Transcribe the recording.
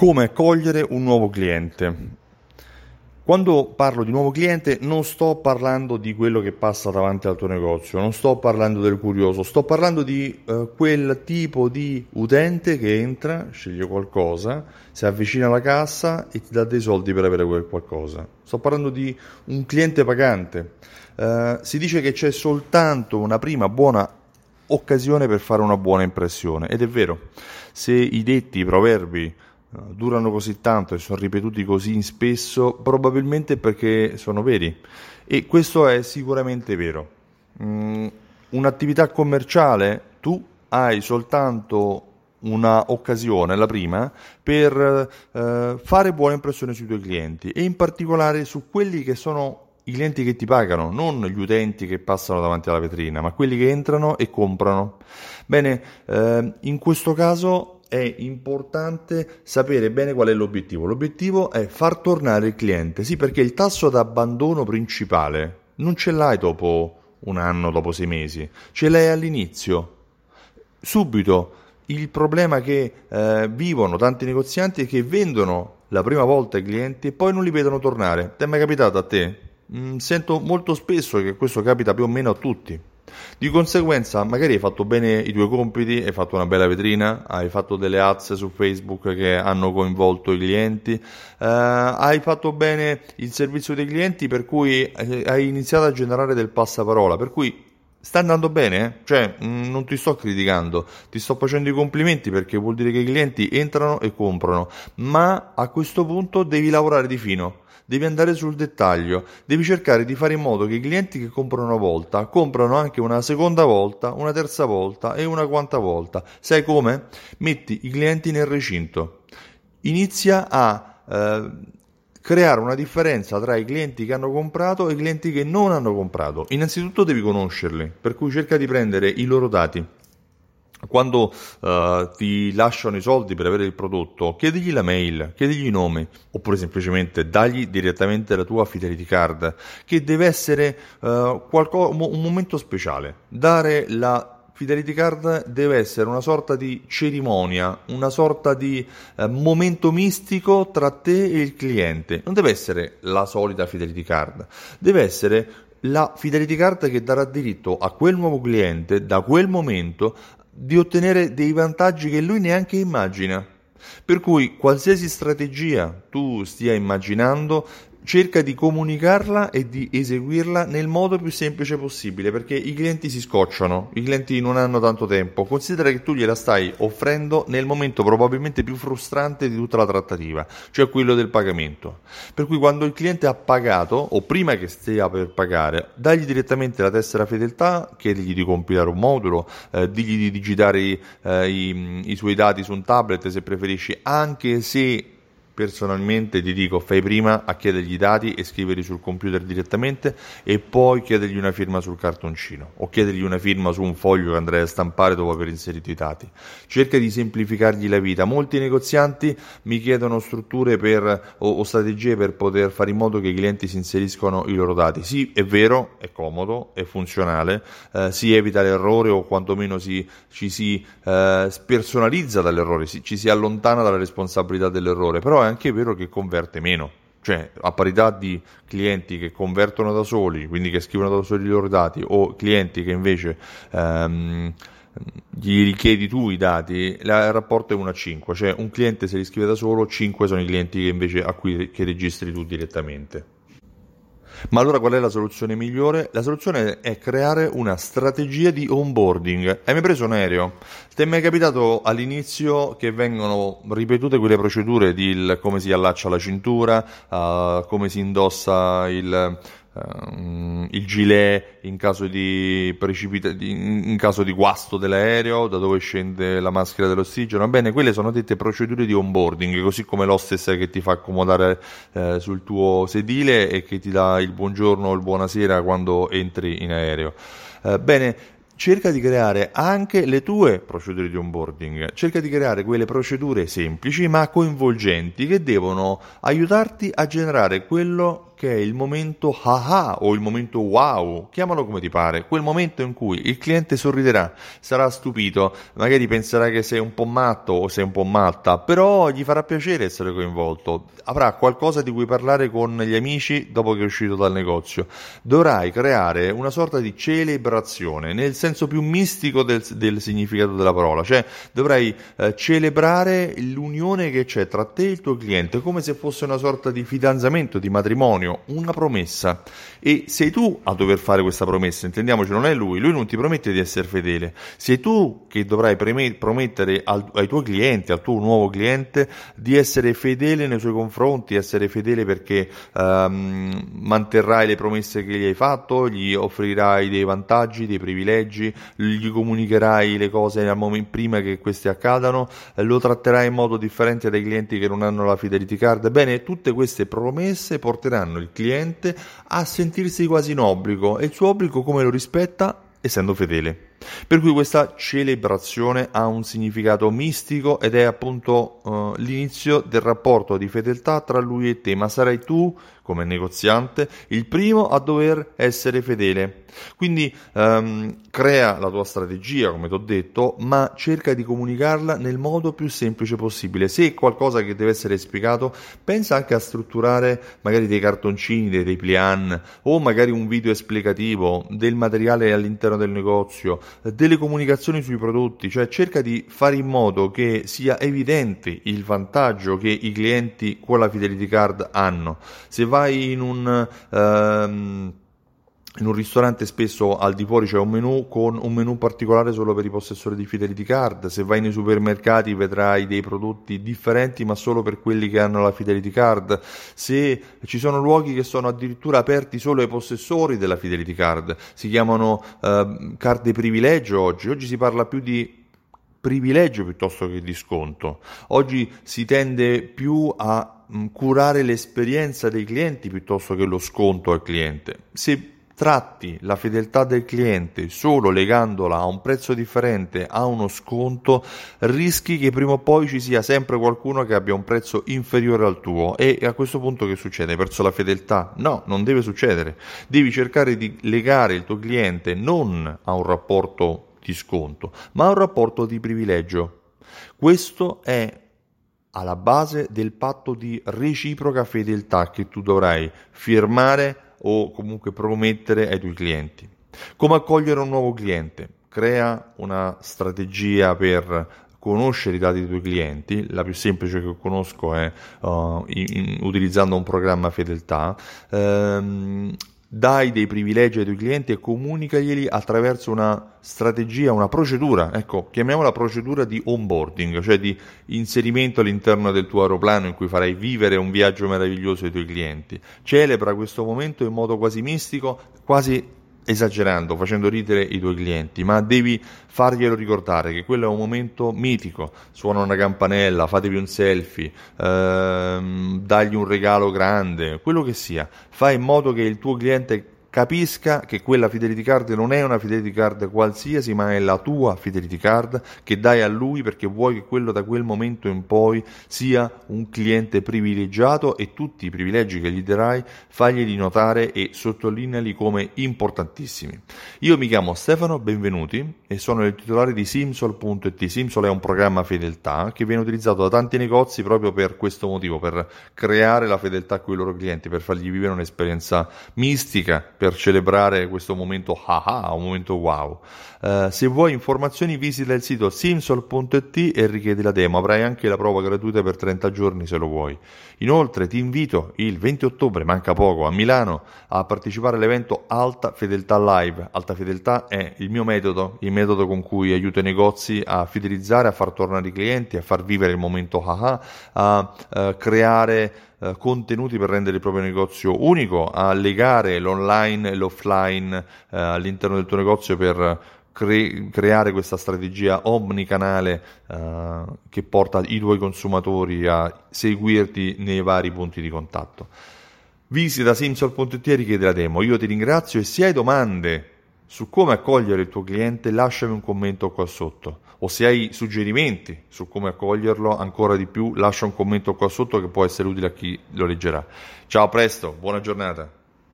Come accogliere un nuovo cliente? Quando parlo di nuovo cliente non sto parlando di quello che passa davanti al tuo negozio, non sto parlando del curioso, sto parlando di uh, quel tipo di utente che entra, sceglie qualcosa, si avvicina alla cassa e ti dà dei soldi per avere quel qualcosa. Sto parlando di un cliente pagante. Uh, si dice che c'è soltanto una prima buona occasione per fare una buona impressione ed è vero. Se i detti, i proverbi, durano così tanto e sono ripetuti così spesso, probabilmente perché sono veri. E questo è sicuramente vero. Mm, un'attività commerciale, tu hai soltanto una occasione, la prima, per eh, fare buona impressione sui tuoi clienti e in particolare su quelli che sono i clienti che ti pagano, non gli utenti che passano davanti alla vetrina, ma quelli che entrano e comprano. Bene, eh, in questo caso è importante sapere bene qual è l'obiettivo. L'obiettivo è far tornare il cliente, sì, perché il tasso d'abbandono principale non ce l'hai dopo un anno, dopo sei mesi, ce l'hai all'inizio. Subito il problema che eh, vivono tanti negozianti è che vendono la prima volta i clienti e poi non li vedono tornare. Ti è mai capitato a te? Mm, sento molto spesso che questo capita più o meno a tutti. Di conseguenza, magari hai fatto bene i tuoi compiti, hai fatto una bella vetrina, hai fatto delle ads su Facebook che hanno coinvolto i clienti, eh, hai fatto bene il servizio dei clienti per cui eh, hai iniziato a generare del passaparola, per cui sta andando bene, eh? cioè mm, non ti sto criticando, ti sto facendo i complimenti perché vuol dire che i clienti entrano e comprano, ma a questo punto devi lavorare di fino devi andare sul dettaglio, devi cercare di fare in modo che i clienti che comprano una volta comprano anche una seconda volta, una terza volta e una quanta volta. Sai come? Metti i clienti nel recinto, inizia a eh, creare una differenza tra i clienti che hanno comprato e i clienti che non hanno comprato. Innanzitutto devi conoscerli, per cui cerca di prendere i loro dati quando uh, ti lasciano i soldi per avere il prodotto, chiedigli la mail, chiedigli i nomi, oppure semplicemente dagli direttamente la tua fidelity card, che deve essere uh, qualco- un momento speciale. Dare la Fidelity Card deve essere una sorta di cerimonia, una sorta di eh, momento mistico tra te e il cliente. Non deve essere la solita Fidelity Card, deve essere la Fidelity Card che darà diritto a quel nuovo cliente da quel momento di ottenere dei vantaggi che lui neanche immagina. Per cui qualsiasi strategia tu stia immaginando cerca di comunicarla e di eseguirla nel modo più semplice possibile perché i clienti si scocciano, i clienti non hanno tanto tempo. Considera che tu gliela stai offrendo nel momento probabilmente più frustrante di tutta la trattativa, cioè quello del pagamento. Per cui quando il cliente ha pagato o prima che stia per pagare, dagli direttamente la tessera fedeltà, chiedigli di compilare un modulo, eh, digli di digitare eh, i, i suoi dati su un tablet se preferisci, anche se personalmente ti dico fai prima a chiedergli i dati e scriverli sul computer direttamente e poi chiedergli una firma sul cartoncino o chiedergli una firma su un foglio che andrai a stampare dopo aver inserito i dati. Cerca di semplificargli la vita. Molti negozianti mi chiedono strutture per, o, o strategie per poter fare in modo che i clienti si inseriscono i loro dati. Sì è vero è comodo è funzionale eh, si evita l'errore o quantomeno si, ci si eh, spersonalizza dall'errore si, ci si allontana dalla responsabilità dell'errore però è anche vero che converte meno. Cioè, a parità di clienti che convertono da soli, quindi che scrivono da soli i loro dati, o clienti che invece ehm, gli richiedi tu i dati, il rapporto è 1 a 5, cioè un cliente se li scrive da solo, 5 sono i clienti invece a cui che registri tu direttamente. Ma allora qual è la soluzione migliore? La soluzione è creare una strategia di onboarding. Hai mai preso un aereo? Ti è mai capitato all'inizio che vengono ripetute quelle procedure di come si allaccia la cintura, uh, come si indossa il Uh, il gilet in caso di, precipita- in caso di guasto dell'aereo, da dove scende la maschera dell'ossigeno. Bene, quelle sono dette procedure di onboarding, così come l'hostess che ti fa accomodare uh, sul tuo sedile e che ti dà il buongiorno o il buonasera quando entri in aereo. Uh, bene, cerca di creare anche le tue procedure di onboarding, cerca di creare quelle procedure semplici ma coinvolgenti che devono aiutarti a generare quello che è il momento haha o il momento wow, chiamalo come ti pare, quel momento in cui il cliente sorriderà, sarà stupito, magari penserà che sei un po' matto o sei un po' matta, però gli farà piacere essere coinvolto, avrà qualcosa di cui parlare con gli amici dopo che è uscito dal negozio. Dovrai creare una sorta di celebrazione nel senso più mistico del, del significato della parola, cioè dovrai eh, celebrare l'unione che c'è tra te e il tuo cliente come se fosse una sorta di fidanzamento, di matrimonio, una promessa. E sei tu a dover fare questa promessa, intendiamoci, non è lui, lui non ti promette di essere fedele, sei tu che dovrai promettere al, ai tuoi clienti, al tuo nuovo cliente, di essere fedele nei suoi confronti, essere fedele perché um, manterrai le promesse che gli hai fatto, gli offrirai dei vantaggi, dei privilegi, gli comunicherai le cose al momento prima che queste accadano, lo tratterai in modo differente dai clienti che non hanno la fidelity card. Bene, tutte queste promesse porteranno il cliente a sentirsi quasi in obbligo e il suo obbligo come lo rispetta? Essendo fedele. Per cui questa celebrazione ha un significato mistico ed è appunto uh, l'inizio del rapporto di fedeltà tra lui e te, ma sarai tu come negoziante il primo a dover essere fedele. Quindi um, crea la tua strategia, come ti ho detto, ma cerca di comunicarla nel modo più semplice possibile. Se è qualcosa che deve essere spiegato, pensa anche a strutturare magari dei cartoncini, dei replian o magari un video esplicativo del materiale all'interno del negozio, delle comunicazioni sui prodotti, cioè cerca di fare in modo che sia evidente il vantaggio che i clienti con la Fidelity Card hanno. Se vai in un um, in un ristorante spesso al di fuori c'è un menu con un menu particolare solo per i possessori di Fidelity Card. Se vai nei supermercati vedrai dei prodotti differenti ma solo per quelli che hanno la Fidelity Card. Se ci sono luoghi che sono addirittura aperti solo ai possessori della Fidelity Card, si chiamano uh, card privilegio oggi. Oggi si parla più di privilegio piuttosto che di sconto. Oggi si tende più a mh, curare l'esperienza dei clienti piuttosto che lo sconto al cliente. Se tratti la fedeltà del cliente solo legandola a un prezzo differente, a uno sconto, rischi che prima o poi ci sia sempre qualcuno che abbia un prezzo inferiore al tuo e a questo punto che succede? Hai perso la fedeltà? No, non deve succedere. Devi cercare di legare il tuo cliente non a un rapporto di sconto, ma un rapporto di privilegio. Questo è alla base del patto di reciproca fedeltà che tu dovrai firmare o comunque promettere ai tuoi clienti. Come accogliere un nuovo cliente? Crea una strategia per conoscere i dati dei tuoi clienti, la più semplice che conosco è uh, in, in, utilizzando un programma fedeltà, ehm, dai dei privilegi ai tuoi clienti e comunicaglieli attraverso una strategia, una procedura, ecco, chiamiamola procedura di onboarding, cioè di inserimento all'interno del tuo aeroplano in cui farai vivere un viaggio meraviglioso ai tuoi clienti. Celebra questo momento in modo quasi mistico, quasi esagerando, facendo ridere i tuoi clienti, ma devi farglielo ricordare che quello è un momento mitico. Suona una campanella, fatevi un selfie, ehm, dagli un regalo grande, quello che sia. Fai in modo che il tuo cliente capisca che quella Fidelity Card non è una Fidelity Card qualsiasi, ma è la tua Fidelity Card che dai a lui perché vuoi che quello da quel momento in poi sia un cliente privilegiato e tutti i privilegi che gli darai faglieli notare e sottolineali come importantissimi. Io mi chiamo Stefano, benvenuti e sono il titolare di Simsol.it. Simsol è un programma fedeltà che viene utilizzato da tanti negozi proprio per questo motivo, per creare la fedeltà con i loro clienti, per fargli vivere un'esperienza mistica per celebrare questo momento haha, un momento wow. Uh, se vuoi informazioni visita il sito simsol.it e richiedi la demo, avrai anche la prova gratuita per 30 giorni se lo vuoi. Inoltre ti invito il 20 ottobre, manca poco, a Milano a partecipare all'evento Alta Fedeltà Live. Alta Fedeltà è il mio metodo, il metodo con cui aiuto i negozi a fidelizzare, a far tornare i clienti, a far vivere il momento haha, a uh, creare eh, contenuti per rendere il proprio negozio unico, a legare l'online e l'offline eh, all'interno del tuo negozio per cre- creare questa strategia omnicanale eh, che porta i tuoi consumatori a seguirti nei vari punti di contatto. Visita simsol.it e richiedi la demo. Io ti ringrazio e se hai domande su come accogliere il tuo cliente lasciami un commento qua sotto. O se hai suggerimenti su come accoglierlo ancora di più, lascia un commento qua sotto che può essere utile a chi lo leggerà. Ciao, a presto, buona giornata.